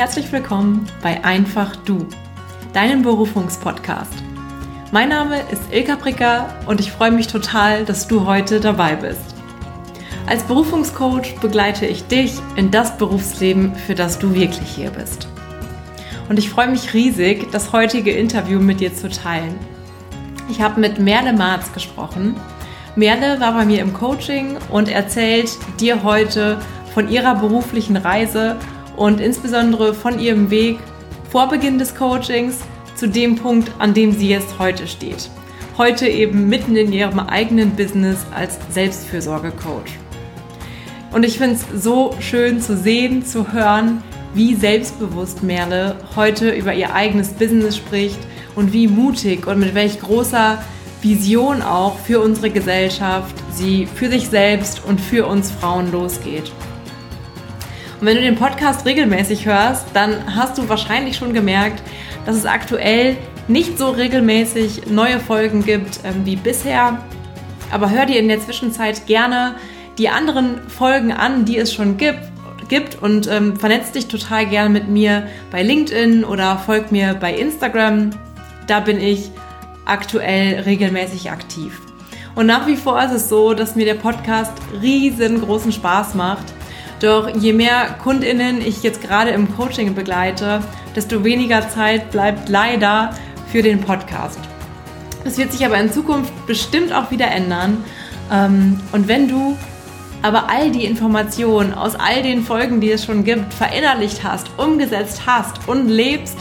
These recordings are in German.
herzlich willkommen bei Einfach Du, deinem Berufungspodcast. Mein Name ist Ilka Pricker und ich freue mich total, dass du heute dabei bist. Als Berufungscoach begleite ich dich in das Berufsleben, für das du wirklich hier bist. Und ich freue mich riesig, das heutige Interview mit dir zu teilen. Ich habe mit Merle Marz gesprochen. Merle war bei mir im Coaching und erzählt dir heute von ihrer beruflichen Reise und insbesondere von ihrem Weg vor Beginn des Coachings zu dem Punkt, an dem sie jetzt heute steht. Heute eben mitten in ihrem eigenen Business als Selbstfürsorge-Coach. Und ich finde es so schön zu sehen, zu hören, wie selbstbewusst Merle heute über ihr eigenes Business spricht und wie mutig und mit welch großer Vision auch für unsere Gesellschaft sie für sich selbst und für uns Frauen losgeht. Und wenn du den Podcast regelmäßig hörst, dann hast du wahrscheinlich schon gemerkt, dass es aktuell nicht so regelmäßig neue Folgen gibt ähm, wie bisher. Aber hör dir in der Zwischenzeit gerne die anderen Folgen an, die es schon gibt, gibt und ähm, vernetz dich total gerne mit mir bei LinkedIn oder folg mir bei Instagram. Da bin ich aktuell regelmäßig aktiv. Und nach wie vor ist es so, dass mir der Podcast riesengroßen Spaß macht doch je mehr Kundinnen ich jetzt gerade im Coaching begleite, desto weniger Zeit bleibt leider für den Podcast. Das wird sich aber in Zukunft bestimmt auch wieder ändern. Ähm, und wenn du aber all die Informationen aus all den Folgen, die es schon gibt, verinnerlicht hast, umgesetzt hast und lebst,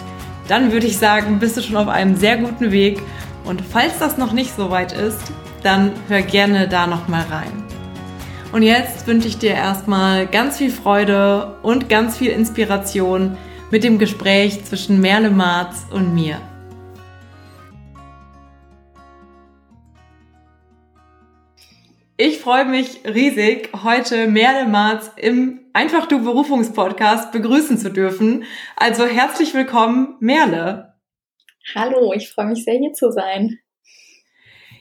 dann würde ich sagen, bist du schon auf einem sehr guten Weg. Und falls das noch nicht so weit ist, dann hör gerne da noch mal rein. Und jetzt wünsche ich dir erstmal ganz viel Freude und ganz viel Inspiration mit dem Gespräch zwischen Merle Marz und mir. Ich freue mich riesig, heute Merle Marz im Einfach du Berufungspodcast begrüßen zu dürfen. Also herzlich willkommen, Merle. Hallo, ich freue mich sehr hier zu sein.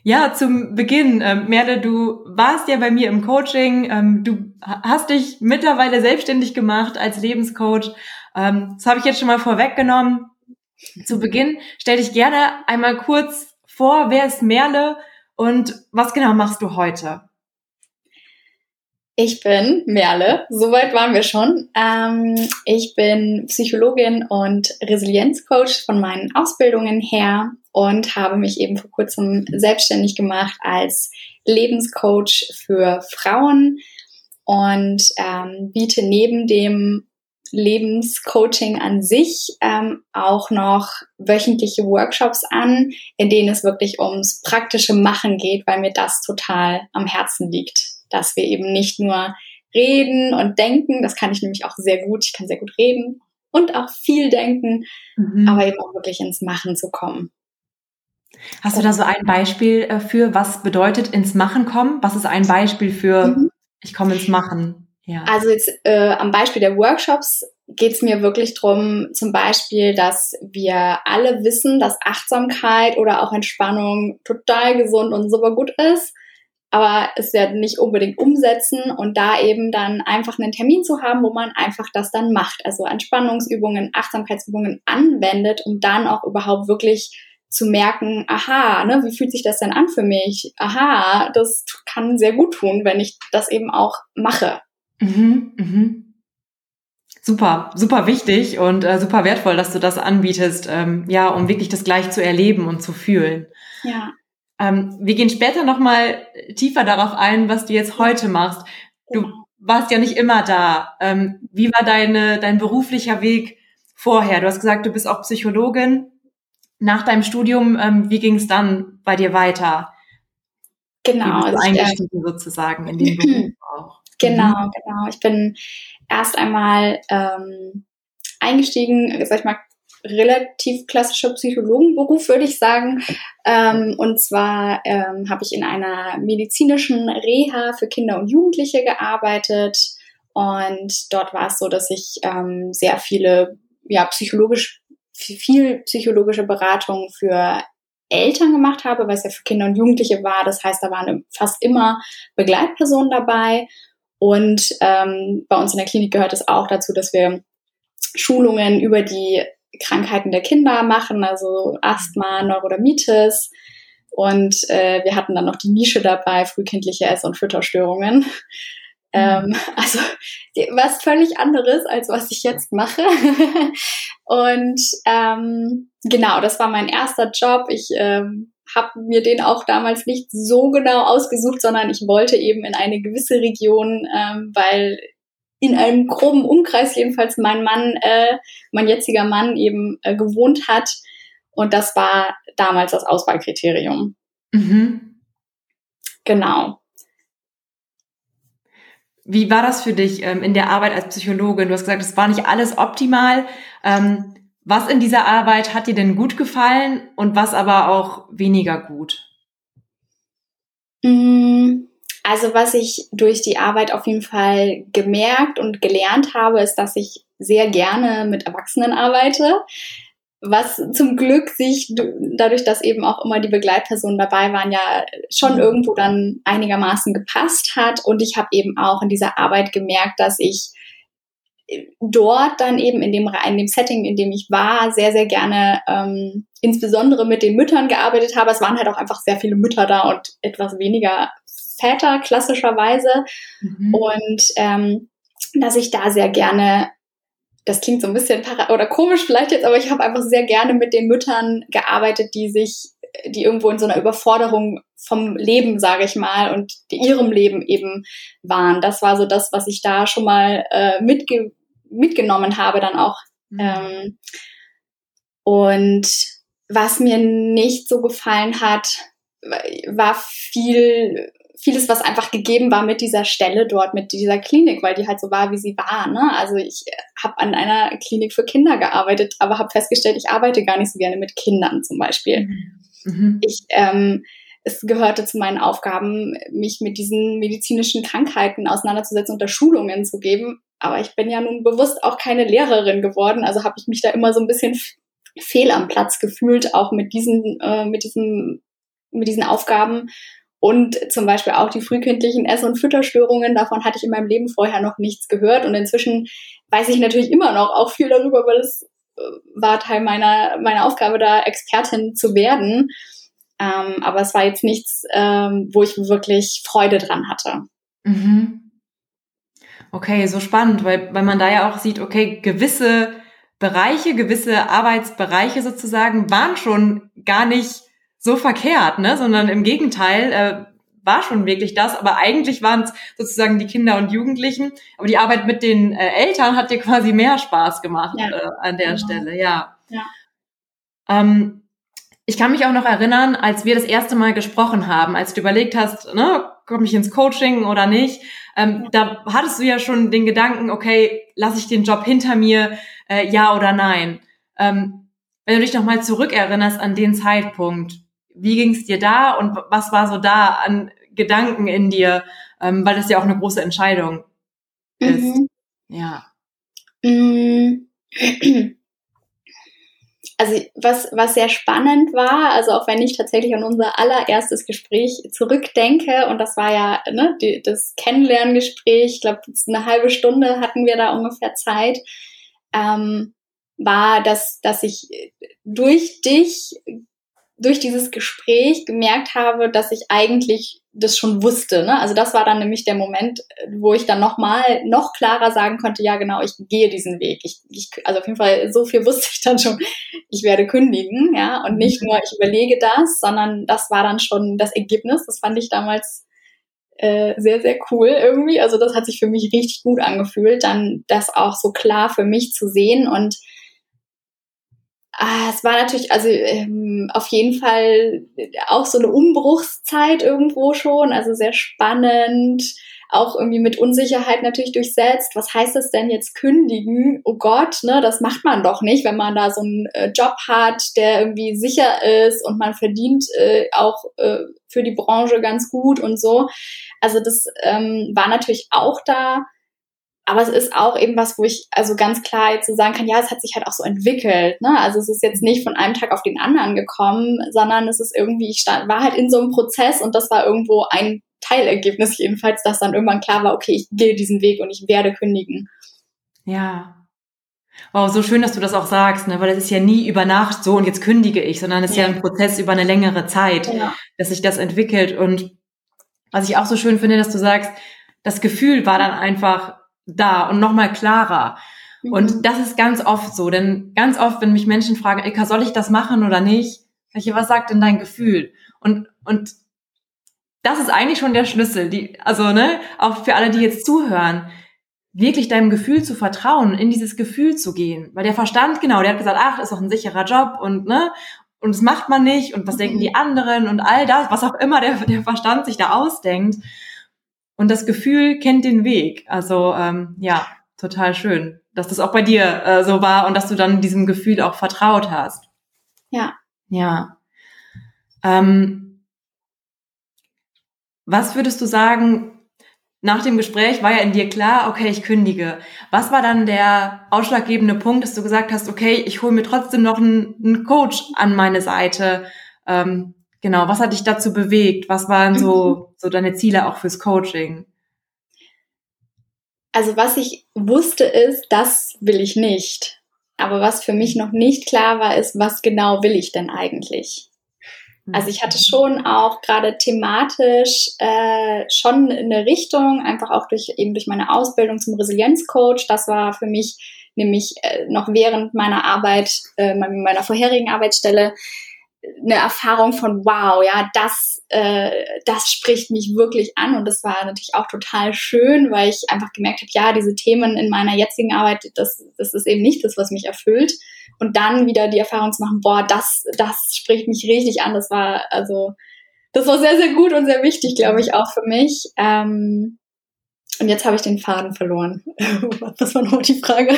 Ja, zum Beginn, ähm, Merle, du warst ja bei mir im Coaching. Ähm, du hast dich mittlerweile selbstständig gemacht als Lebenscoach. Ähm, das habe ich jetzt schon mal vorweggenommen. Zu Beginn stell dich gerne einmal kurz vor, wer ist Merle und was genau machst du heute? Ich bin Merle, soweit waren wir schon. Ähm, ich bin Psychologin und Resilienzcoach von meinen Ausbildungen her und habe mich eben vor kurzem selbstständig gemacht als Lebenscoach für Frauen und ähm, biete neben dem Lebenscoaching an sich ähm, auch noch wöchentliche Workshops an, in denen es wirklich ums praktische Machen geht, weil mir das total am Herzen liegt dass wir eben nicht nur reden und denken, das kann ich nämlich auch sehr gut, ich kann sehr gut reden und auch viel denken, mhm. aber eben auch wirklich ins Machen zu kommen. Hast du da so ein Beispiel äh, für, was bedeutet ins Machen kommen? Was ist ein Beispiel für, mhm. ich komme ins Machen? Ja. Also jetzt äh, am Beispiel der Workshops geht es mir wirklich drum, zum Beispiel, dass wir alle wissen, dass Achtsamkeit oder auch Entspannung total gesund und super gut ist aber es ja nicht unbedingt umsetzen und da eben dann einfach einen Termin zu haben, wo man einfach das dann macht. Also Entspannungsübungen, Achtsamkeitsübungen anwendet, um dann auch überhaupt wirklich zu merken, aha, ne, wie fühlt sich das denn an für mich? Aha, das kann sehr gut tun, wenn ich das eben auch mache. Mhm, mhm. Super, super wichtig und äh, super wertvoll, dass du das anbietest, ähm, ja, um wirklich das gleich zu erleben und zu fühlen. Ja. Ähm, wir gehen später nochmal tiefer darauf ein, was du jetzt heute machst. Du warst ja nicht immer da. Ähm, wie war deine, dein beruflicher Weg vorher? Du hast gesagt, du bist auch Psychologin. Nach deinem Studium, ähm, wie ging es dann bei dir weiter? Genau. Wie bist du also eingestiegen äh, sozusagen in den Beruf auch? Genau, mhm. genau. Ich bin erst einmal ähm, eingestiegen, sag ich mal, relativ klassischer Psychologenberuf, würde ich sagen. Ähm, und zwar ähm, habe ich in einer medizinischen Reha für Kinder und Jugendliche gearbeitet. Und dort war es so, dass ich ähm, sehr viele, ja, psychologisch, viel psychologische Beratung für Eltern gemacht habe, weil es ja für Kinder und Jugendliche war. Das heißt, da waren fast immer Begleitpersonen dabei. Und ähm, bei uns in der Klinik gehört es auch dazu, dass wir Schulungen über die Krankheiten der Kinder machen, also Asthma, Neurodermitis. Und äh, wir hatten dann noch die Nische dabei, frühkindliche Ess- und Fütterstörungen. Ähm, also was völlig anderes, als was ich jetzt mache. und ähm, genau, das war mein erster Job. Ich ähm, habe mir den auch damals nicht so genau ausgesucht, sondern ich wollte eben in eine gewisse Region, ähm, weil in einem groben Umkreis jedenfalls mein Mann, äh, mein jetziger Mann eben äh, gewohnt hat. Und das war damals das Auswahlkriterium. Mhm. Genau. Wie war das für dich ähm, in der Arbeit als Psychologin? Du hast gesagt, es war nicht alles optimal. Ähm, was in dieser Arbeit hat dir denn gut gefallen und was aber auch weniger gut? Mm, also was ich durch die Arbeit auf jeden Fall gemerkt und gelernt habe, ist, dass ich sehr gerne mit Erwachsenen arbeite was zum Glück sich dadurch, dass eben auch immer die Begleitpersonen dabei waren, ja schon mhm. irgendwo dann einigermaßen gepasst hat. Und ich habe eben auch in dieser Arbeit gemerkt, dass ich äh, dort dann eben in dem, in dem Setting, in dem ich war, sehr, sehr gerne ähm, insbesondere mit den Müttern gearbeitet habe. Es waren halt auch einfach sehr viele Mütter da und etwas weniger Väter klassischerweise. Mhm. Und ähm, dass ich da sehr gerne das klingt so ein bisschen para oder komisch vielleicht jetzt, aber ich habe einfach sehr gerne mit den Müttern gearbeitet, die sich, die irgendwo in so einer Überforderung vom Leben, sage ich mal, und ihrem Leben eben waren. Das war so das, was ich da schon mal äh, mitge mitgenommen habe, dann auch. Mhm. Ähm, und was mir nicht so gefallen hat, war viel vieles, was einfach gegeben war mit dieser Stelle dort, mit dieser Klinik, weil die halt so war, wie sie war. Ne? Also ich habe an einer Klinik für Kinder gearbeitet, aber habe festgestellt, ich arbeite gar nicht so gerne mit Kindern zum Beispiel. Mhm. mhm. Ich ähm, es gehörte zu meinen Aufgaben, mich mit diesen medizinischen Krankheiten auseinanderzusetzen und da Schulungen zu geben. Aber ich bin ja nun bewusst auch keine Lehrerin geworden, also habe ich mich da immer so ein bisschen fehl am Platz gefühlt, auch mit diesen, äh, mit diesen, mit diesen Aufgaben und zum Beispiel auch die frühkindlichen Ess- und Fütterstörungen, davon hatte ich in meinem Leben vorher noch nichts gehört. Und inzwischen weiß ich natürlich immer noch auch viel darüber, weil es äh, war Teil meiner, meiner Aufgabe, da Expertin zu werden. Ähm, aber es war jetzt nichts, ähm, wo ich wirklich Freude dran hatte. Mhm. Okay, so spannend, weil, weil man da ja auch sieht, okay, gewisse Bereiche, gewisse Arbeitsbereiche sozusagen waren schon gar nicht so verkehrt, ne? sondern im Gegenteil, äh, war schon wirklich das, aber eigentlich waren es sozusagen die Kinder und Jugendlichen. Aber die Arbeit mit den äh, Eltern hat dir quasi mehr Spaß gemacht ja. äh, an der genau. Stelle, ja. ja. Ähm, ich kann mich auch noch erinnern, als wir das erste Mal gesprochen haben, als du überlegt hast, ne, komme ich ins Coaching oder nicht, ähm, ja. da hattest du ja schon den Gedanken, okay, lasse ich den Job hinter mir, äh, ja oder nein. Ähm, wenn du dich noch mal zurückerinnerst an den Zeitpunkt, wie ging es dir da und was war so da an Gedanken in dir, ähm, weil das ja auch eine große Entscheidung ist. Mhm. Ja. Mm. Also was, was sehr spannend war, also auch wenn ich tatsächlich an unser allererstes Gespräch zurückdenke, und das war ja ne, die, das Kennenlerngespräch, ich glaube, eine halbe Stunde hatten wir da ungefähr Zeit, ähm, war, dass, dass ich durch dich durch dieses Gespräch gemerkt habe, dass ich eigentlich das schon wusste. Ne? Also das war dann nämlich der Moment, wo ich dann nochmal noch klarer sagen konnte, ja genau, ich gehe diesen Weg. Ich, ich, also auf jeden Fall so viel wusste ich dann schon, ich werde kündigen, ja, und nicht nur ich überlege das, sondern das war dann schon das Ergebnis. Das fand ich damals äh, sehr, sehr cool irgendwie. Also das hat sich für mich richtig gut angefühlt, dann das auch so klar für mich zu sehen und Ah, es war natürlich, also ähm, auf jeden Fall auch so eine Umbruchszeit irgendwo schon, also sehr spannend, auch irgendwie mit Unsicherheit natürlich durchsetzt. Was heißt das denn jetzt kündigen? Oh Gott, ne, das macht man doch nicht, wenn man da so einen äh, Job hat, der irgendwie sicher ist und man verdient äh, auch äh, für die Branche ganz gut und so. Also das ähm, war natürlich auch da aber es ist auch eben was, wo ich also ganz klar jetzt so sagen kann, ja, es hat sich halt auch so entwickelt. Ne? Also es ist jetzt nicht von einem Tag auf den anderen gekommen, sondern es ist irgendwie, ich stand, war halt in so einem Prozess und das war irgendwo ein Teilergebnis jedenfalls, dass dann irgendwann klar war, okay, ich gehe diesen Weg und ich werde kündigen. Ja. Wow, so schön, dass du das auch sagst, ne? weil es ist ja nie über Nacht so und jetzt kündige ich, sondern es ist ja, ja ein Prozess über eine längere Zeit, ja. dass sich das entwickelt. Und was ich auch so schön finde, dass du sagst, das Gefühl war dann einfach da und nochmal klarer. Mhm. Und das ist ganz oft so, denn ganz oft, wenn mich Menschen fragen, Eka, soll ich das machen oder nicht? Welche, was sagt denn dein Gefühl? Und, und das ist eigentlich schon der Schlüssel, die, also, ne, auch für alle, die jetzt zuhören wirklich deinem Gefühl zu vertrauen, in dieses Gefühl zu gehen. Weil der Verstand, genau, der hat gesagt, ach, ist doch ein sicherer Job und ne, und das macht man nicht und was mhm. denken die anderen und all das, was auch immer der, der Verstand sich da ausdenkt. Und das Gefühl kennt den Weg. Also ähm, ja, total schön, dass das auch bei dir äh, so war und dass du dann diesem Gefühl auch vertraut hast. Ja. Ja. Ähm, was würdest du sagen, nach dem Gespräch war ja in dir klar, okay, ich kündige. Was war dann der ausschlaggebende Punkt, dass du gesagt hast, okay, ich hole mir trotzdem noch einen, einen Coach an meine Seite? Ähm, genau, was hat dich dazu bewegt? Was waren so, mhm. so deine Ziele auch fürs Coaching? Also was ich wusste ist, das will ich nicht. Aber was für mich noch nicht klar war, ist, was genau will ich denn eigentlich? Also ich hatte mhm. schon auch gerade thematisch äh, schon eine Richtung, einfach auch durch eben durch meine Ausbildung zum Resilienzcoach. Das war für mich nämlich äh, noch während meiner Arbeit, äh, meiner vorherigen Arbeitsstelle, eine Erfahrung von wow, ja, das, äh, das spricht mich wirklich an und das war natürlich auch total schön, weil ich einfach gemerkt habe, ja, diese Themen in meiner jetzigen Arbeit, das, das ist eben nicht das, was mich erfüllt und dann wieder die Erfahrung zu machen, boah, das, das spricht mich richtig an. Das war also, das war sehr, sehr gut und sehr wichtig, glaube ich, auch für mich. Ähm, und jetzt habe ich den Faden verloren. Was war noch die Frage?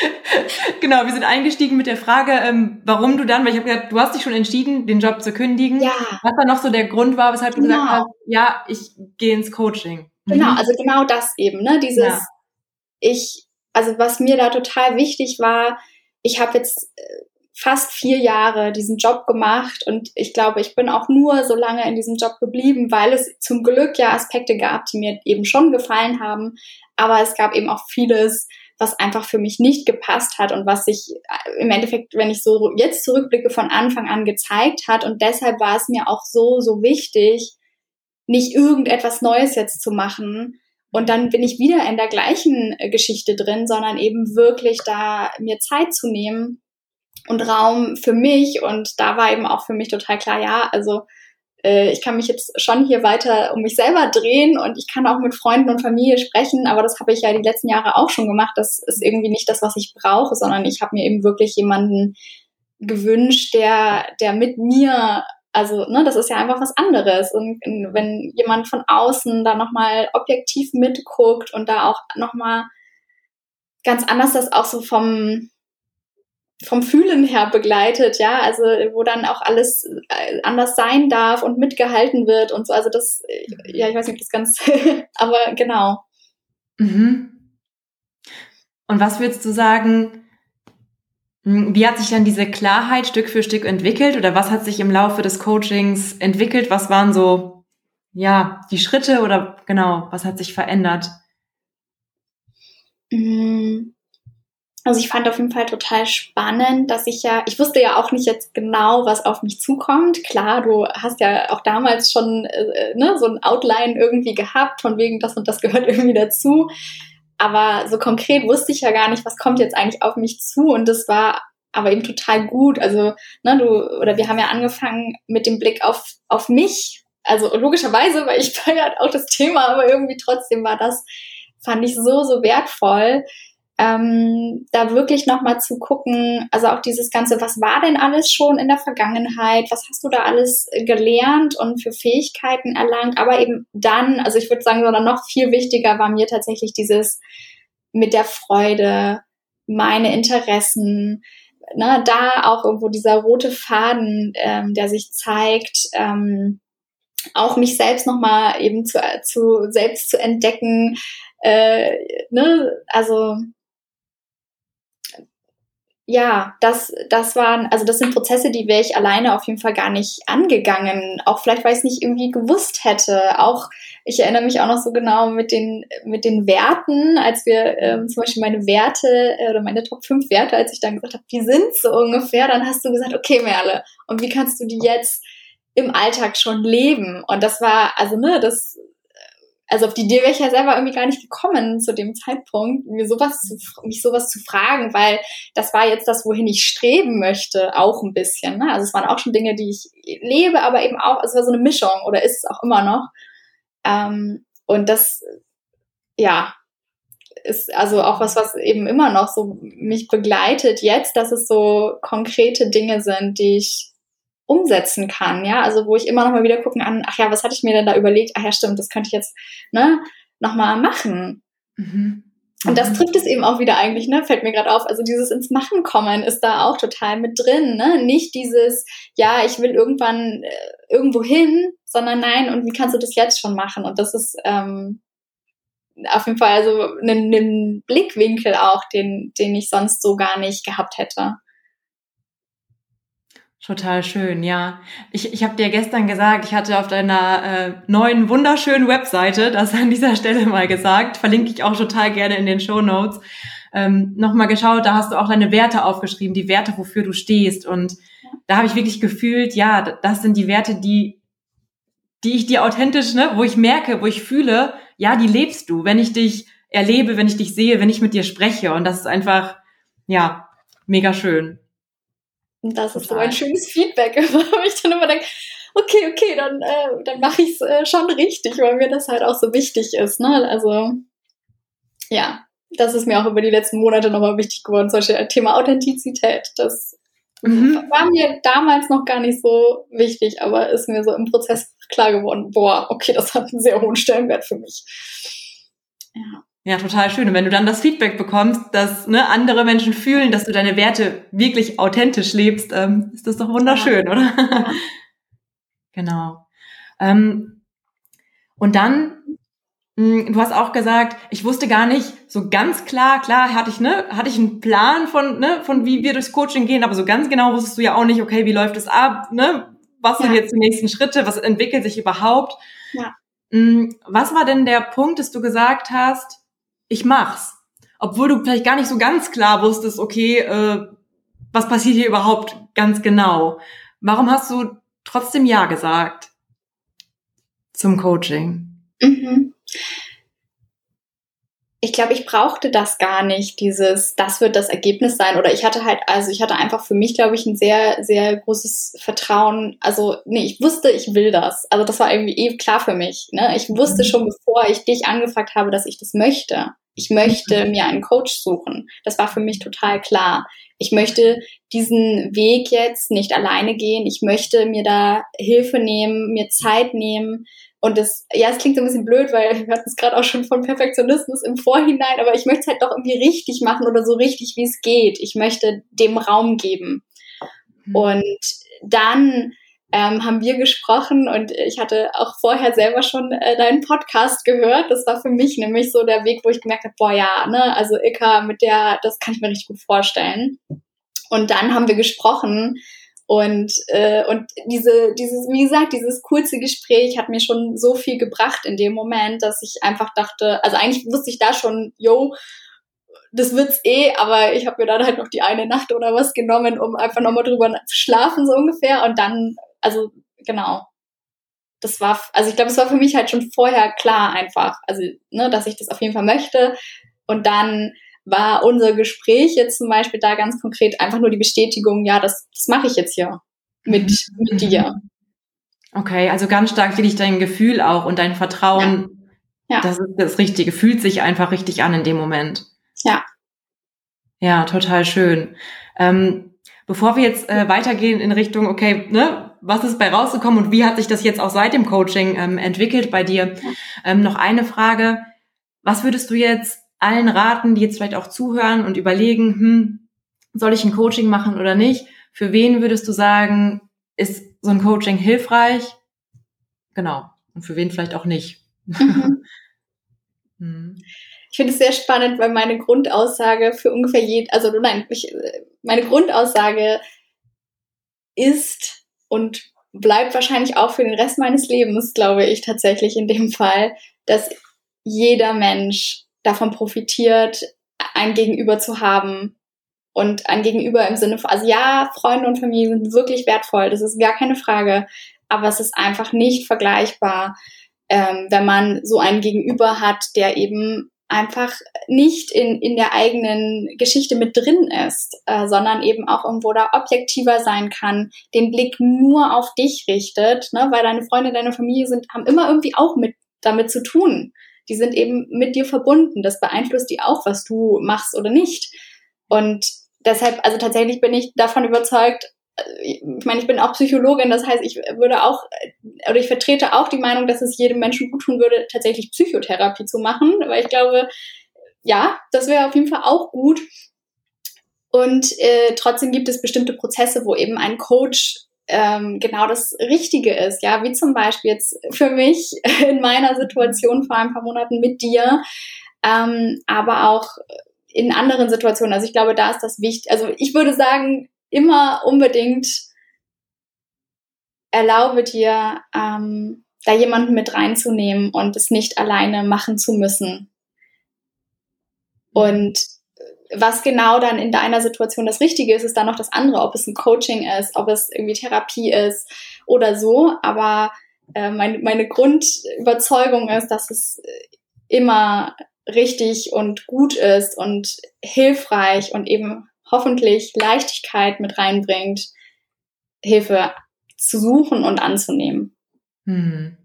genau, wir sind eingestiegen mit der Frage, ähm, warum du dann, weil ich habe gesagt, du hast dich schon entschieden, den Job zu kündigen. Ja. Was dann noch so der Grund war, weshalb genau. du gesagt hast, ja, ich gehe ins Coaching. Genau, mhm. also genau das eben, ne? Dieses, ja. ich, also was mir da total wichtig war, ich habe jetzt äh, fast vier Jahre diesen Job gemacht und ich glaube, ich bin auch nur so lange in diesem Job geblieben, weil es zum Glück ja Aspekte gab, die mir eben schon gefallen haben, aber es gab eben auch vieles, was einfach für mich nicht gepasst hat und was sich äh, im Endeffekt, wenn ich so jetzt zurückblicke, von Anfang an gezeigt hat und deshalb war es mir auch so, so wichtig, nicht irgendetwas Neues jetzt zu machen, und dann bin ich wieder in der gleichen äh, Geschichte drin, sondern eben wirklich da mir Zeit zu nehmen und Raum für mich. Und da war eben auch für mich total klar, ja, also ich kann mich jetzt schon hier weiter um mich selber drehen und ich kann auch mit Freunden und Familie sprechen, aber das habe ich ja die letzten Jahre auch schon gemacht. Das ist irgendwie nicht das, was ich brauche, sondern ich habe mir eben wirklich jemanden gewünscht, der, der mit mir also, ne, das ist ja einfach was anderes. Und wenn jemand von außen da nochmal objektiv mitguckt und da auch nochmal ganz anders das auch so vom, vom Fühlen her begleitet, ja, also wo dann auch alles äh, anders sein darf und mitgehalten wird und so. Also das, äh, ja, ich weiß nicht, das ganz, aber genau. Mhm. Und was würdest du sagen, hm, wie hat sich dann diese Klarheit Stück für Stück entwickelt oder was hat sich im Laufe des Coachings entwickelt? Was waren so, ja, die Schritte oder genau, was hat sich verändert? Hm, also ich fand auf jeden Fall total spannend, dass ich ja, ich wusste ja auch nicht jetzt genau, was auf mich zukommt. Klar, du hast ja auch damals schon äh, ne, so ein Outline irgendwie gehabt, von wegen das und das gehört irgendwie dazu. Aber so konkret wusste ich ja gar nicht, was kommt jetzt eigentlich auf mich zu. Und das war aber eben total gut. Also, ne, du, oder wir haben ja angefangen mit dem Blick auf, auf mich. Also logischerweise, weil ich war auch das Thema, aber irgendwie trotzdem war das, fand ich so, so wertvoll, ähm, da wirklich nochmal zu gucken, also auch dieses Ganze, was war denn alles schon in der Vergangenheit, was hast du da alles gelernt und für Fähigkeiten erlangt, aber eben dann, also ich würde sagen, sondern noch viel wichtiger war mir tatsächlich dieses mit der Freude, meine Interessen, ne, da auch irgendwo dieser rote Faden, ähm, der sich zeigt, ähm, auch mich selbst nochmal eben zu, zu selbst zu entdecken, äh, ne, also ja, das, das waren, also das sind Prozesse, die wäre ich alleine auf jeden Fall gar nicht angegangen. Auch vielleicht, weil ich es nicht irgendwie gewusst hätte. Auch, ich erinnere mich auch noch so genau mit den, mit den Werten, als wir ähm, zum Beispiel meine Werte äh, oder meine Top 5 Werte, als ich dann gesagt habe, die sind so ungefähr, dann hast du gesagt, okay, Merle, und wie kannst du die jetzt im Alltag schon leben? Und das war, also ne, das also auf die Idee wäre ich ja selber irgendwie gar nicht gekommen zu dem Zeitpunkt, mir sowas zu, mich sowas zu fragen, weil das war jetzt das, wohin ich streben möchte, auch ein bisschen. Ne? Also es waren auch schon Dinge, die ich lebe, aber eben auch, es war so eine Mischung oder ist es auch immer noch. Ähm, und das, ja, ist also auch was, was eben immer noch so mich begleitet jetzt, dass es so konkrete Dinge sind, die ich umsetzen kann, ja, also wo ich immer noch mal wieder gucken an, ach ja, was hatte ich mir denn da überlegt? Ach ja, stimmt, das könnte ich jetzt, ne, noch mal machen. Mhm. Und das mhm. trifft es eben auch wieder eigentlich, ne, fällt mir gerade auf. Also dieses ins Machen kommen ist da auch total mit drin, ne? Nicht dieses, ja, ich will irgendwann äh, irgendwo hin, sondern nein, und wie kannst du das jetzt schon machen? Und das ist ähm, auf jeden Fall also ein, ein Blickwinkel auch, den, den ich sonst so gar nicht gehabt hätte. Total schön, ja. Ich, ich habe dir gestern gesagt, ich hatte auf deiner äh, neuen, wunderschönen Webseite, das an dieser Stelle mal gesagt, verlinke ich auch total gerne in den Show Notes, ähm, nochmal geschaut, da hast du auch deine Werte aufgeschrieben, die Werte, wofür du stehst. Und da habe ich wirklich gefühlt, ja, das sind die Werte, die, die ich dir authentisch, ne, wo ich merke, wo ich fühle, ja, die lebst du, wenn ich dich erlebe, wenn ich dich sehe, wenn ich mit dir spreche. Und das ist einfach, ja, mega schön. Und das Total. ist so ein schönes Feedback, wo ich dann immer denke, okay, okay, dann, äh, dann mache ich es äh, schon richtig, weil mir das halt auch so wichtig ist. Ne? Also ja, das ist mir auch über die letzten Monate nochmal wichtig geworden, zum Beispiel Thema Authentizität. Das mhm. war mir damals noch gar nicht so wichtig, aber ist mir so im Prozess klar geworden, boah, okay, das hat einen sehr hohen Stellenwert für mich. Ja. Ja, total schön. Und wenn du dann das Feedback bekommst, dass ne, andere Menschen fühlen, dass du deine Werte wirklich authentisch lebst, ähm, ist das doch wunderschön, ja. oder? Ja. genau. Ähm, und dann, mh, hm, du hast auch gesagt, ich wusste gar nicht so ganz klar, klar hatte ich ne, hatte ich einen Plan von ne, von wie wir durchs Coaching gehen, aber so ganz genau wusstest du ja auch nicht, okay, wie läuft es ab, ne? Was ja. sind jetzt die nächsten Schritte? Was entwickelt sich überhaupt? Ja. Hm, was war denn der Punkt, dass du gesagt hast? Ich mach's. Obwohl du vielleicht gar nicht so ganz klar wusstest, okay, äh, was passiert hier überhaupt ganz genau. Warum hast du trotzdem Ja gesagt zum Coaching? Mhm ich glaube, ich brauchte das gar nicht, dieses, das wird das Ergebnis sein. Oder ich hatte halt, also ich hatte einfach für mich, glaube ich, ein sehr, sehr großes Vertrauen. Also, nee, ich wusste, ich will das. Also das war irgendwie eh klar für mich. Ne? Ich wusste mhm. schon, bevor ich dich angefragt habe, dass ich das möchte. Ich möchte mhm. mir einen Coach suchen. Das war für mich total klar. Ich möchte diesen Weg jetzt nicht alleine gehen. Ich möchte mir da Hilfe nehmen, mir Zeit nehmen, und das, ja, es klingt so ein bisschen blöd, weil wir hatten es gerade auch schon von Perfektionismus im Vorhinein, aber ich möchte es halt doch irgendwie richtig machen oder so richtig, wie es geht. Ich möchte dem Raum geben. Mhm. Und dann ähm, haben wir gesprochen und ich hatte auch vorher selber schon äh, deinen Podcast gehört. Das war für mich nämlich so der Weg, wo ich gemerkt habe, boah ja, ne, also Ilka, mit der, das kann ich mir richtig gut vorstellen. Und dann haben wir gesprochen und, äh, und diese, dieses, wie gesagt, dieses kurze Gespräch hat mir schon so viel gebracht in dem Moment, dass ich einfach dachte, also eigentlich wusste ich da schon, yo, das wird's eh, aber ich habe mir dann halt noch die eine Nacht oder was genommen, um einfach nochmal drüber zu schlafen, so ungefähr. Und dann, also genau. Das war, also ich glaube, es war für mich halt schon vorher klar einfach, also, ne, dass ich das auf jeden Fall möchte. Und dann war unser Gespräch jetzt zum Beispiel da ganz konkret einfach nur die Bestätigung, ja, das, das mache ich jetzt hier mit, mhm. mit dir. Okay, also ganz stark wirklich dein Gefühl auch und dein Vertrauen. Ja. ja. Das ist das Richtige. Fühlt sich einfach richtig an in dem Moment. Ja. Ja, total schön. Ähm, bevor wir jetzt äh, weitergehen in Richtung, okay, ne, was ist bei rausgekommen und wie hat sich das jetzt auch seit dem Coaching ähm, entwickelt bei dir? Ähm, noch eine Frage. Was würdest du jetzt allen raten, die jetzt vielleicht auch zuhören und überlegen, hm, soll ich ein Coaching machen oder nicht? Für wen würdest du sagen, ist so ein Coaching hilfreich? Genau. Und für wen vielleicht auch nicht? Mhm. hm. ich finde es sehr spannend, weil meine Grundaussage für ungefähr jeden, also nein, ich, meine Grundaussage ist und bleibt wahrscheinlich auch für den Rest meines Lebens, glaube ich tatsächlich in dem Fall, dass jeder Mensch davon profitiert, ein Gegenüber zu haben, und ein Gegenüber im Sinne von, also ja, Freunde und Familie sind wirklich wertvoll, das ist gar keine Frage, aber es ist einfach nicht vergleichbar, ähm, wenn man so einen Gegenüber hat, der eben einfach nicht in, in der eigenen Geschichte mit drin ist, äh, sondern eben auch irgendwo da objektiver sein kann, den Blick nur auf dich richtet, ne? weil deine Freunde, deine Familie sind, haben immer irgendwie auch mit damit zu tun. Die sind eben mit dir verbunden. Das beeinflusst die auch, was du machst oder nicht. Und deshalb, also tatsächlich bin ich davon überzeugt, ich meine, ich bin auch Psychologin, das heißt, ich würde auch, oder ich vertrete auch die Meinung, dass es jedem Menschen gut tun würde, tatsächlich Psychotherapie zu machen, weil ich glaube, ja, das wäre auf jeden Fall auch gut. Und äh, trotzdem gibt es bestimmte Prozesse, wo eben ein Coach ähm, genau das Richtige ist. Ja, wie zum Beispiel jetzt für mich in meiner Situation vor ein paar Monaten mit dir, ähm, aber auch in anderen Situationen. Also ich glaube, da ist das wichtig. Also ich würde sagen, immer unbedingt erlaube dir, ähm, da jemanden mit reinzunehmen und es nicht alleine machen zu müssen. Und was genau dann in deiner Situation das Richtige ist, ist dann noch das andere, ob es ein Coaching ist, ob es irgendwie Therapie ist oder so. Aber äh, meine, meine Grundüberzeugung ist, dass es immer richtig und gut ist und hilfreich und eben hoffentlich Leichtigkeit mit reinbringt, Hilfe zu suchen und anzunehmen. Hm.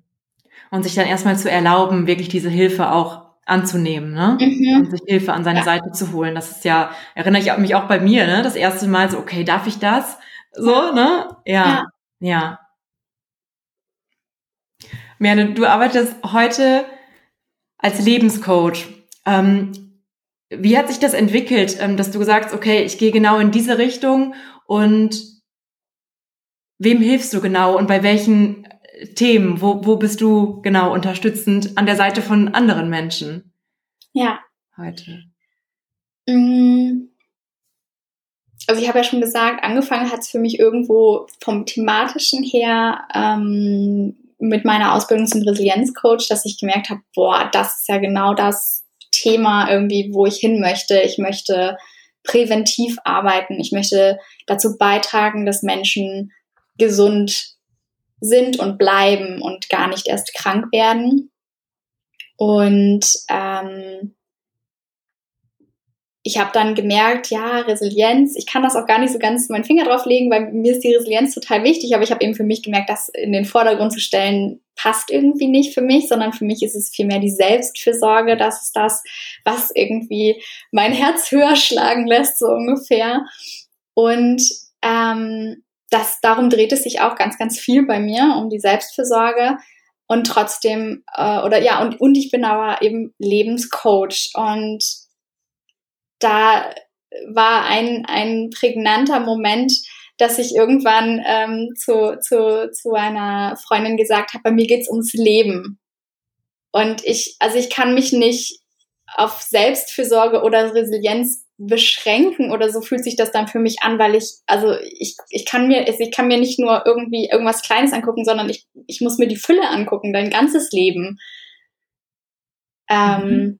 Und sich dann erstmal zu erlauben, wirklich diese Hilfe auch anzunehmen, ne? Mhm. Und sich Hilfe an seine ja. Seite zu holen. Das ist ja, erinnere ich mich auch bei mir, ne? Das erste Mal so, okay, darf ich das? So, ne? Ja. Ja. ja. Merle, du arbeitest heute als Lebenscoach. Ähm, wie hat sich das entwickelt, ähm, dass du sagst, okay, ich gehe genau in diese Richtung und wem hilfst du genau und bei welchen äh, Themen? Wo, wo bist du genau unterstützend an der Seite von anderen Menschen? Ja. Heute. Mm. Also ich habe ja schon gesagt, angefangen hat es für mich irgendwo vom thematischen her ähm, mit meiner Ausbildung zum Resilienzcoach, dass ich gemerkt habe, boah, das ist ja genau das Thema irgendwie, wo ich hin möchte. Ich möchte präventiv arbeiten. Ich möchte dazu beitragen, dass Menschen gesund sind und bleiben und gar nicht erst krank werden. Und ähm, ich habe dann gemerkt, ja, Resilienz, ich kann das auch gar nicht so ganz meinen Finger drauf legen, weil mir ist die Resilienz total wichtig, aber ich habe eben für mich gemerkt, das in den Vordergrund zu stellen, passt irgendwie nicht für mich, sondern für mich ist es vielmehr die Selbstfürsorge, das ist das, was irgendwie mein Herz höher schlagen lässt, so ungefähr. Und ähm, das, darum dreht es sich auch ganz, ganz viel bei mir, um die Selbstfürsorge. Und trotzdem, äh, oder ja, und, und ich bin aber eben Lebenscoach und da war ein, ein prägnanter Moment, dass ich irgendwann ähm, zu, zu, zu einer Freundin gesagt habe, bei mir geht's ums Leben. Und ich, also ich kann mich nicht auf Selbstfürsorge oder Resilienz beschränken oder so fühlt sich das dann für mich an, weil ich, also ich, ich kann mir, ich kann mir nicht nur irgendwie irgendwas Kleines angucken, sondern ich, ich muss mir die Fülle angucken, dein ganzes Leben. Ähm, mhm.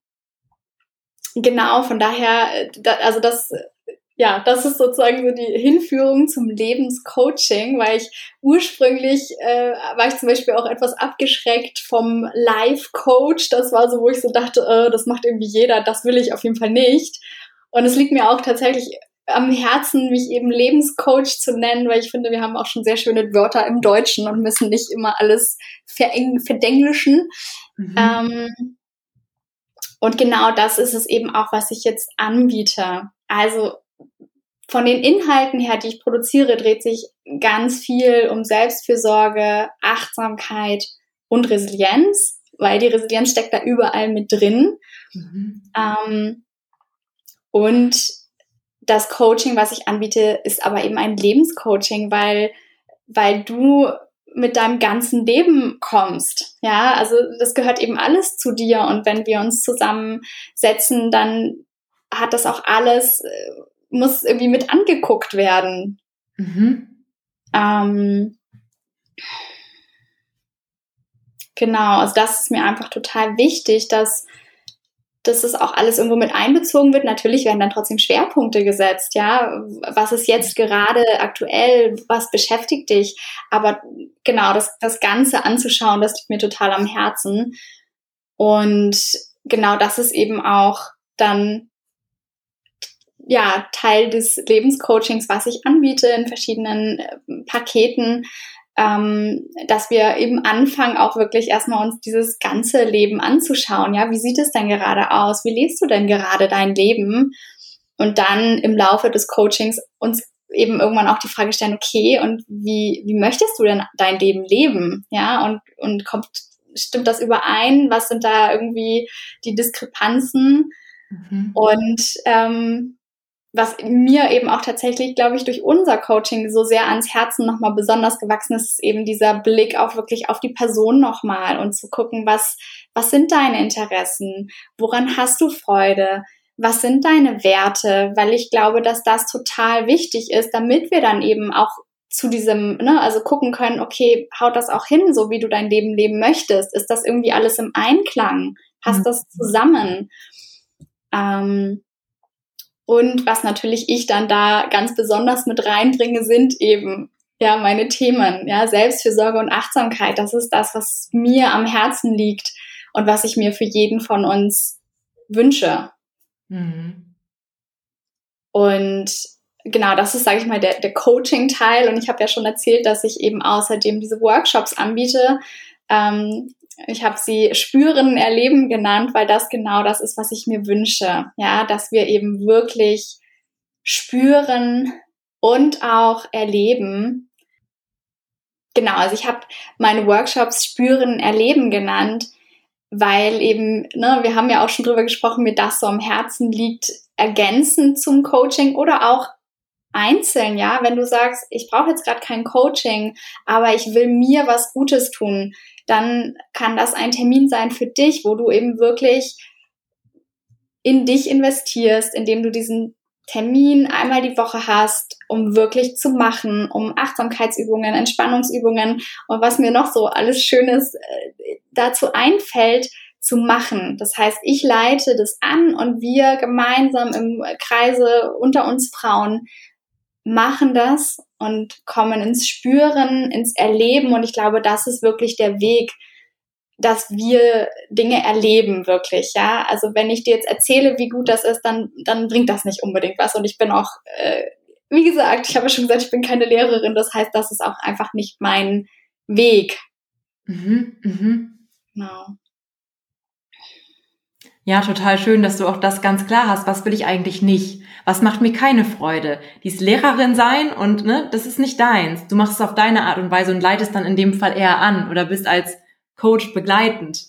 Genau, von daher, äh, da, also das, ja, das ist sozusagen so die Hinführung zum Lebenscoaching, weil ich ursprünglich äh, war ich zum Beispiel auch etwas abgeschreckt vom Life-Coach. Das war so, wo ich so dachte, äh, das macht irgendwie jeder, das will ich auf jeden Fall nicht. Und es liegt mir auch tatsächlich am Herzen, mich eben Lebenscoach zu nennen, weil ich finde, wir haben auch schon sehr schöne Wörter im Deutschen und müssen nicht immer alles verdenglischen. Mhm. Ähm, und genau das ist es eben auch, was ich jetzt anbiete. Also von den Inhalten her, die ich produziere, dreht sich ganz viel um Selbstfürsorge, Achtsamkeit und Resilienz, weil die Resilienz steckt da überall mit drin. Mhm. Ähm, und das Coaching, was ich anbiete, ist aber eben ein Lebenscoaching, weil, weil du mit deinem ganzen Leben kommst. Ja, also das gehört eben alles zu dir und wenn wir uns zusammensetzen, dann hat das auch alles, äh, muss irgendwie mit angeguckt werden. Mhm. Ähm, genau, also das ist mir einfach total wichtig, dass dass das auch alles irgendwo mit einbezogen wird. Natürlich werden dann trotzdem Schwerpunkte gesetzt, ja. Was ist jetzt gerade aktuell? Was beschäftigt dich? Aber genau, das, das Ganze anzuschauen, das liegt mir total am Herzen. Und genau das ist eben auch dann ja, Teil des Lebenscoachings, was ich anbiete in verschiedenen äh, Paketen, ähm, dass wir eben anfangen, auch wirklich erstmal uns dieses ganze Leben anzuschauen. Ja, wie sieht es denn gerade aus? Wie lebst du denn gerade dein Leben? Und dann im Laufe des Coachings uns eben irgendwann auch die Frage stellen, okay, und wie, wie möchtest du denn dein Leben leben? Ja, und, und kommt, stimmt das überein? Was sind da irgendwie die Diskrepanzen? Mhm. Und ähm, was mir eben auch tatsächlich, glaube ich, durch unser Coaching so sehr ans Herzen nochmal besonders gewachsen ist, ist eben dieser Blick auch wirklich auf die Person nochmal und zu gucken, was, was sind deine Interessen? Woran hast du Freude? Was sind deine Werte? Weil ich glaube, dass das total wichtig ist, damit wir dann eben auch zu diesem, ne, also gucken können, okay, haut das auch hin, so wie du dein Leben leben möchtest? Ist das irgendwie alles im Einklang? Passt mhm. das zusammen? Ähm, und was natürlich ich dann da ganz besonders mit reinbringe, sind eben ja meine Themen, ja Selbstfürsorge und Achtsamkeit. Das ist das, was mir am Herzen liegt und was ich mir für jeden von uns wünsche. Mhm. Und genau, das ist, sage ich mal, der, der Coaching-Teil. Und ich habe ja schon erzählt, dass ich eben außerdem diese Workshops anbiete. Ähm, ich habe sie spüren, erleben genannt, weil das genau das ist, was ich mir wünsche. Ja, dass wir eben wirklich spüren und auch erleben. Genau, also ich habe meine Workshops spüren, erleben genannt, weil eben, ne, wir haben ja auch schon drüber gesprochen, mir das so am Herzen liegt, ergänzend zum Coaching oder auch einzeln, ja, wenn du sagst, ich brauche jetzt gerade kein Coaching, aber ich will mir was Gutes tun, dann kann das ein Termin sein für dich, wo du eben wirklich in dich investierst, indem du diesen Termin einmal die Woche hast, um wirklich zu machen, um Achtsamkeitsübungen, Entspannungsübungen und was mir noch so alles Schönes äh, dazu einfällt, zu machen. Das heißt, ich leite das an und wir gemeinsam im Kreise unter uns Frauen machen das und kommen ins Spüren, ins Erleben. Und ich glaube, das ist wirklich der Weg, dass wir Dinge erleben, wirklich, ja. Also wenn ich dir jetzt erzähle, wie gut das ist, dann, dann bringt das nicht unbedingt was. Und ich bin auch, äh, wie gesagt, ich habe schon gesagt, ich bin keine Lehrerin. Das heißt, das ist auch einfach nicht mein Weg. Mhm, mhm. Genau. Ja, total schön, dass du auch das ganz klar hast. Was will ich eigentlich nicht? Was macht mir keine Freude? Dies Lehrerin sein und ne, das ist nicht deins. Du machst es auf deine Art und Weise und leitest dann in dem Fall eher an oder bist als Coach begleitend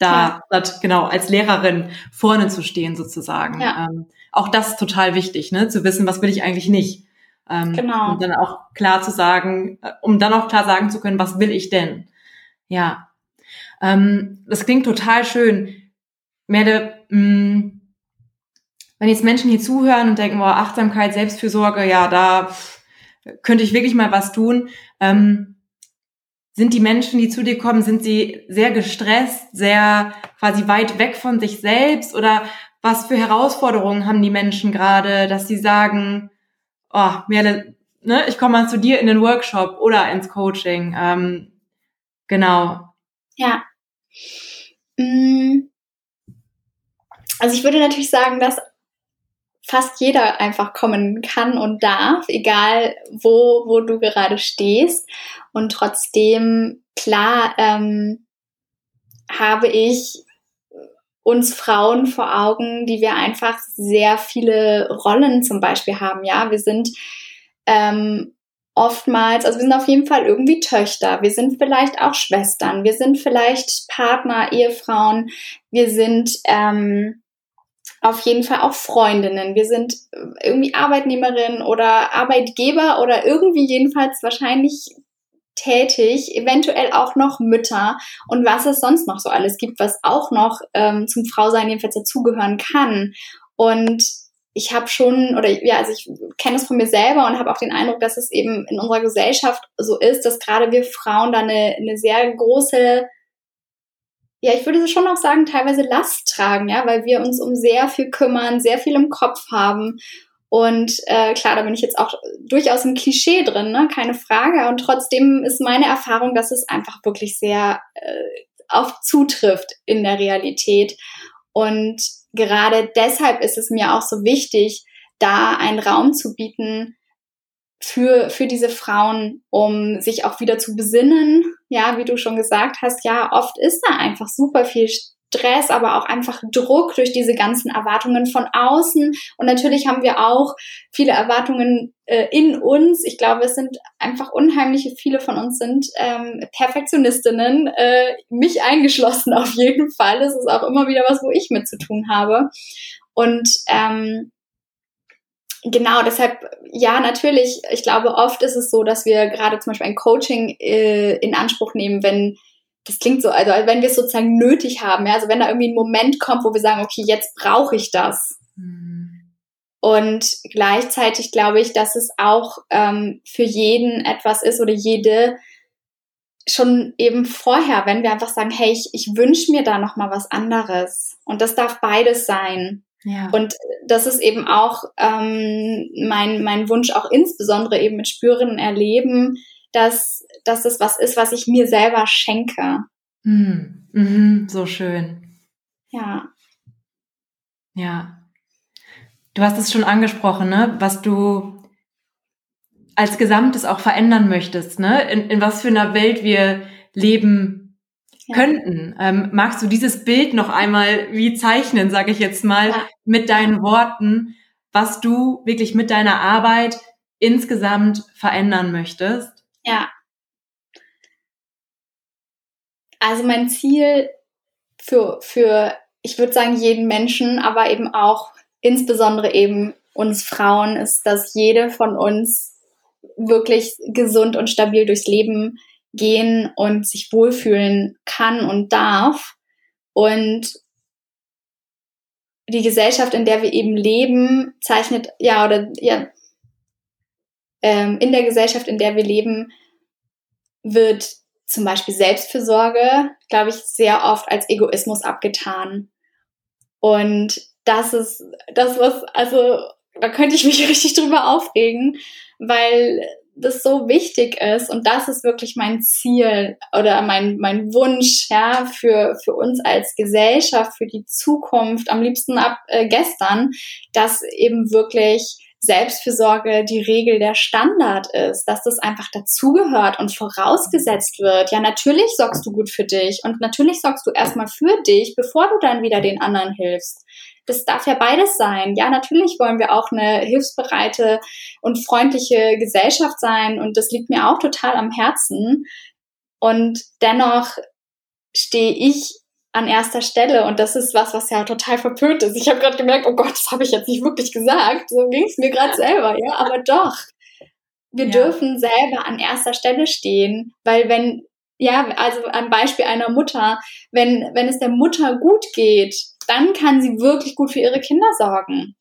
da, ja. genau, als Lehrerin vorne zu stehen sozusagen. Ja. Ähm, auch das ist total wichtig, ne, zu wissen, was will ich eigentlich nicht. Ähm, genau. Und dann auch klar zu sagen, äh, um dann auch klar sagen zu können, was will ich denn? Ja. Ähm, das klingt total schön Merde, mh, mm, wenn jetzt Menschen hier zuhören und denken, boah, Achtsamkeit, Selbstfürsorge, ja, da könnte ich wirklich mal was tun. Ähm, sind die Menschen, die zu dir kommen, sind sie sehr gestresst, sehr quasi weit weg von sich selbst oder was für Herausforderungen haben die Menschen gerade, dass sie sagen, oh, Merle, ne, ich komme mal zu dir in den Workshop oder ins Coaching. Ähm, genau. Ja. Mm. Also ich würde natürlich sagen, dass fast jeder einfach kommen kann und darf, egal wo, wo du gerade stehst. Und trotzdem, klar, ähm, habe ich uns Frauen vor Augen, die wir einfach sehr viele Rollen zum Beispiel haben. Ja, wir sind ähm, oftmals, also wir sind auf jeden Fall irgendwie Töchter, wir sind vielleicht auch Schwestern, wir sind vielleicht Partner, Ehefrauen, wir sind ähm, auf jeden Fall auch Freundinnen. Wir sind irgendwie Arbeitnehmerinnen oder Arbeitgeber oder irgendwie jedenfalls wahrscheinlich tätig, eventuell auch noch Mütter und was es sonst noch so alles gibt, was auch noch ähm, zum Frausein jedenfalls dazugehören kann. Und ich habe schon, oder ja, also ich kenne es von mir selber und habe auch den Eindruck, dass es eben in unserer Gesellschaft so ist, dass gerade wir Frauen da eine, eine sehr große, ja, ich würde schon auch sagen, teilweise Last tragen, ja, weil wir uns um sehr viel kümmern, sehr viel im Kopf haben. Und äh, klar, da bin ich jetzt auch durchaus im Klischee drin, ne? keine Frage. Und trotzdem ist meine Erfahrung, dass es einfach wirklich sehr äh, oft zutrifft in der Realität. Und gerade deshalb ist es mir auch so wichtig, da einen Raum zu bieten für, für diese Frauen, um sich auch wieder zu besinnen. Ja, wie du schon gesagt hast, ja, oft ist da einfach super viel Stress, aber auch einfach Druck durch diese ganzen Erwartungen von außen. Und natürlich haben wir auch viele Erwartungen äh, in uns. Ich glaube, es sind einfach unheimliche, viele von uns sind ähm, Perfektionistinnen, äh, mich eingeschlossen auf jeden Fall. Es ist auch immer wieder was, wo ich mit zu tun habe. Und ähm, genau, deshalb, ja, natürlich, ich glaube, oft ist es so, dass wir gerade zum Beispiel ein Coaching äh, in Anspruch nehmen, wenn das klingt so, also wenn wir es sozusagen nötig haben, ja, also wenn da irgendwie ein Moment kommt, wo wir sagen, okay, jetzt brauche ich das. Mhm. Und gleichzeitig glaube ich, dass es auch ähm, für jeden etwas ist oder jede schon eben vorher, wenn wir einfach sagen, hey, ich, ich wünsche mir da noch mal was anderes. Und das darf beides sein. Ja. Und das ist eben auch ähm, mein, mein Wunsch, auch insbesondere eben mit Spüren erleben, dass, dass das was ist, was ich mir selber schenke. Mm, mm, so schön. Ja. Ja. Du hast es schon angesprochen, ne? Was du als Gesamtes auch verändern möchtest, ne? In, in was für einer Welt wir leben ja. könnten. Ähm, magst du dieses Bild noch einmal wie zeichnen, sage ich jetzt mal, ja. mit deinen Worten, was du wirklich mit deiner Arbeit insgesamt verändern möchtest? Ja. Also mein Ziel für, für, ich würde sagen, jeden Menschen, aber eben auch insbesondere eben uns Frauen ist, dass jede von uns wirklich gesund und stabil durchs Leben gehen und sich wohlfühlen kann und darf. Und die Gesellschaft, in der wir eben leben, zeichnet, ja, oder ja, ähm, in der Gesellschaft, in der wir leben, wird zum Beispiel Selbstfürsorge, glaube ich, sehr oft als Egoismus abgetan. Und das ist das, was, also da könnte ich mich richtig drüber aufregen, weil das so wichtig ist und das ist wirklich mein Ziel oder mein, mein Wunsch ja, für, für uns als Gesellschaft, für die Zukunft, am liebsten ab äh, gestern, dass eben wirklich Selbstfürsorge die Regel der Standard ist, dass das einfach dazugehört und vorausgesetzt wird. Ja, natürlich sorgst du gut für dich und natürlich sorgst du erstmal für dich, bevor du dann wieder den anderen hilfst. Das darf ja beides sein. Ja, natürlich wollen wir auch eine hilfsbereite und freundliche Gesellschaft sein und das liegt mir auch total am Herzen. Und dennoch stehe ich an erster Stelle. Und das ist was, was ja total verpönt ist. Ich habe gerade gemerkt, oh Gott, das habe ich jetzt nicht wirklich gesagt. So ging es mir gerade selber, ja. Aber doch, wir ja. dürfen selber an erster Stelle stehen, weil wenn, ja, also am Beispiel einer Mutter, wenn, wenn es der Mutter gut geht, dann kann sie wirklich gut für ihre Kinder sorgen.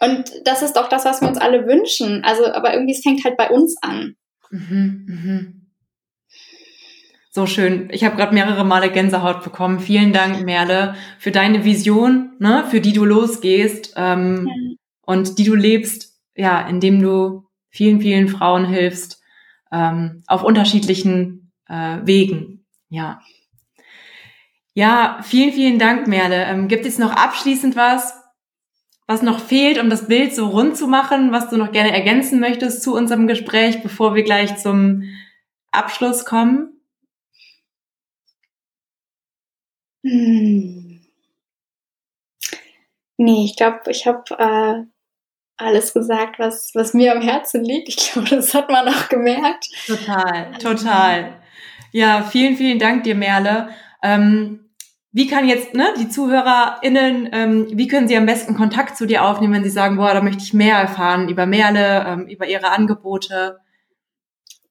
Und das ist doch das, was wir uns alle wünschen. Also, aber irgendwie es fängt halt bei uns an. Mhm, mhm. So schön. Ich habe gerade mehrere Male Gänsehaut bekommen. Vielen Dank, Merle, für deine Vision, ne, für die du losgehst ähm, ja. und die du lebst, ja, indem du vielen, vielen Frauen hilfst ähm, auf unterschiedlichen äh, Wegen. Ja. Ja, vielen, vielen Dank, Merle. Ähm, gibt es noch abschließend was, was noch fehlt, um das Bild so rund zu machen, was du noch gerne ergänzen möchtest zu unserem Gespräch, bevor wir gleich zum Abschluss kommen? Hm. Nee, ich glaube, ich habe äh, alles gesagt, was, was mir am Herzen liegt. Ich glaube, das hat man auch gemerkt. Total, total. Ja, vielen, vielen Dank dir, Merle. Ähm, wie kann jetzt ne, die ZuhörerInnen, ähm, wie können sie am besten Kontakt zu dir aufnehmen, wenn sie sagen, boah, da möchte ich mehr erfahren über Merle, ähm, über ihre Angebote?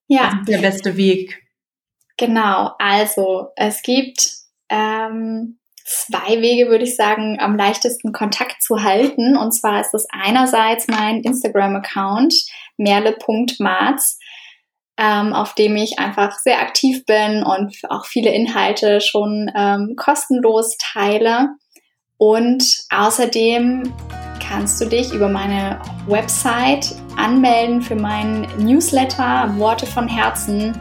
Ja. Was ist der beste Weg? Genau, also es gibt ähm, zwei Wege, würde ich sagen, am leichtesten Kontakt zu halten. Und zwar ist das einerseits mein Instagram-Account, merle.marz, ähm, auf dem ich einfach sehr aktiv bin und auch viele Inhalte schon ähm, kostenlos teile. Und außerdem kannst du dich über meine Website anmelden für meinen Newsletter Worte von Herzen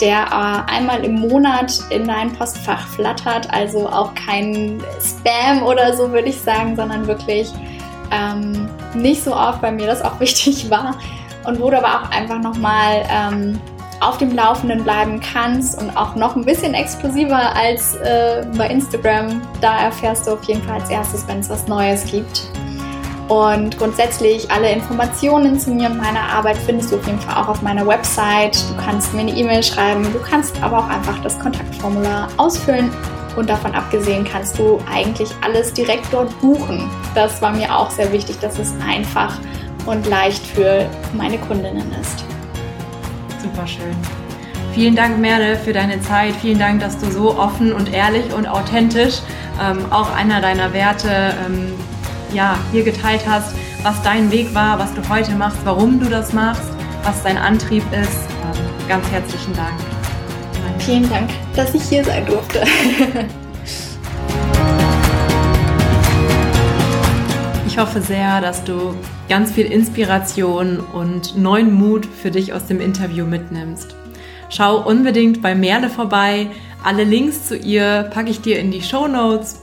der äh, einmal im Monat in dein Postfach flattert. Also auch kein Spam oder so, würde ich sagen, sondern wirklich ähm, nicht so oft, weil mir das auch wichtig war. Und wo du aber auch einfach nochmal ähm, auf dem Laufenden bleiben kannst und auch noch ein bisschen exklusiver als äh, bei Instagram. Da erfährst du auf jeden Fall als erstes, wenn es was Neues gibt. Und grundsätzlich alle Informationen zu mir und meiner Arbeit findest du auf jeden Fall auch auf meiner Website. Du kannst mir eine E-Mail schreiben, du kannst aber auch einfach das Kontaktformular ausfüllen. Und davon abgesehen kannst du eigentlich alles direkt dort buchen. Das war mir auch sehr wichtig, dass es einfach und leicht für meine Kundinnen ist. Super schön. Vielen Dank, Merle, für deine Zeit. Vielen Dank, dass du so offen und ehrlich und authentisch ähm, auch einer deiner Werte ähm, ja, hier geteilt hast, was dein Weg war, was du heute machst, warum du das machst, was dein Antrieb ist. Ähm, ganz herzlichen Dank. Vielen Dank, dass ich hier sein durfte. Ich hoffe sehr, dass du ganz viel Inspiration und neuen Mut für dich aus dem Interview mitnimmst. Schau unbedingt bei Merle vorbei. Alle Links zu ihr packe ich dir in die Show Notes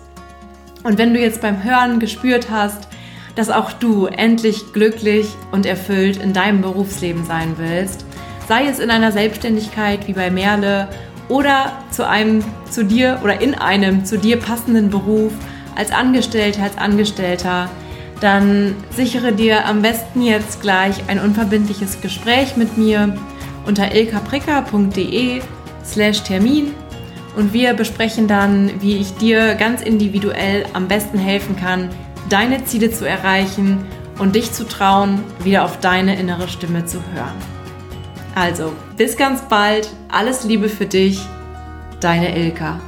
und wenn du jetzt beim Hören gespürt hast, dass auch du endlich glücklich und erfüllt in deinem Berufsleben sein willst, sei es in einer Selbstständigkeit wie bei Merle oder zu einem zu dir oder in einem zu dir passenden Beruf als Angestellter, als Angestellter, dann sichere dir am besten jetzt gleich ein unverbindliches Gespräch mit mir unter ilkapricker.de slash Termin und wir besprechen dann, wie ich dir ganz individuell am besten helfen kann, deine Ziele zu erreichen und dich zu trauen, wieder auf deine innere Stimme zu hören. Also, bis ganz bald, alles Liebe für dich, deine Ilka.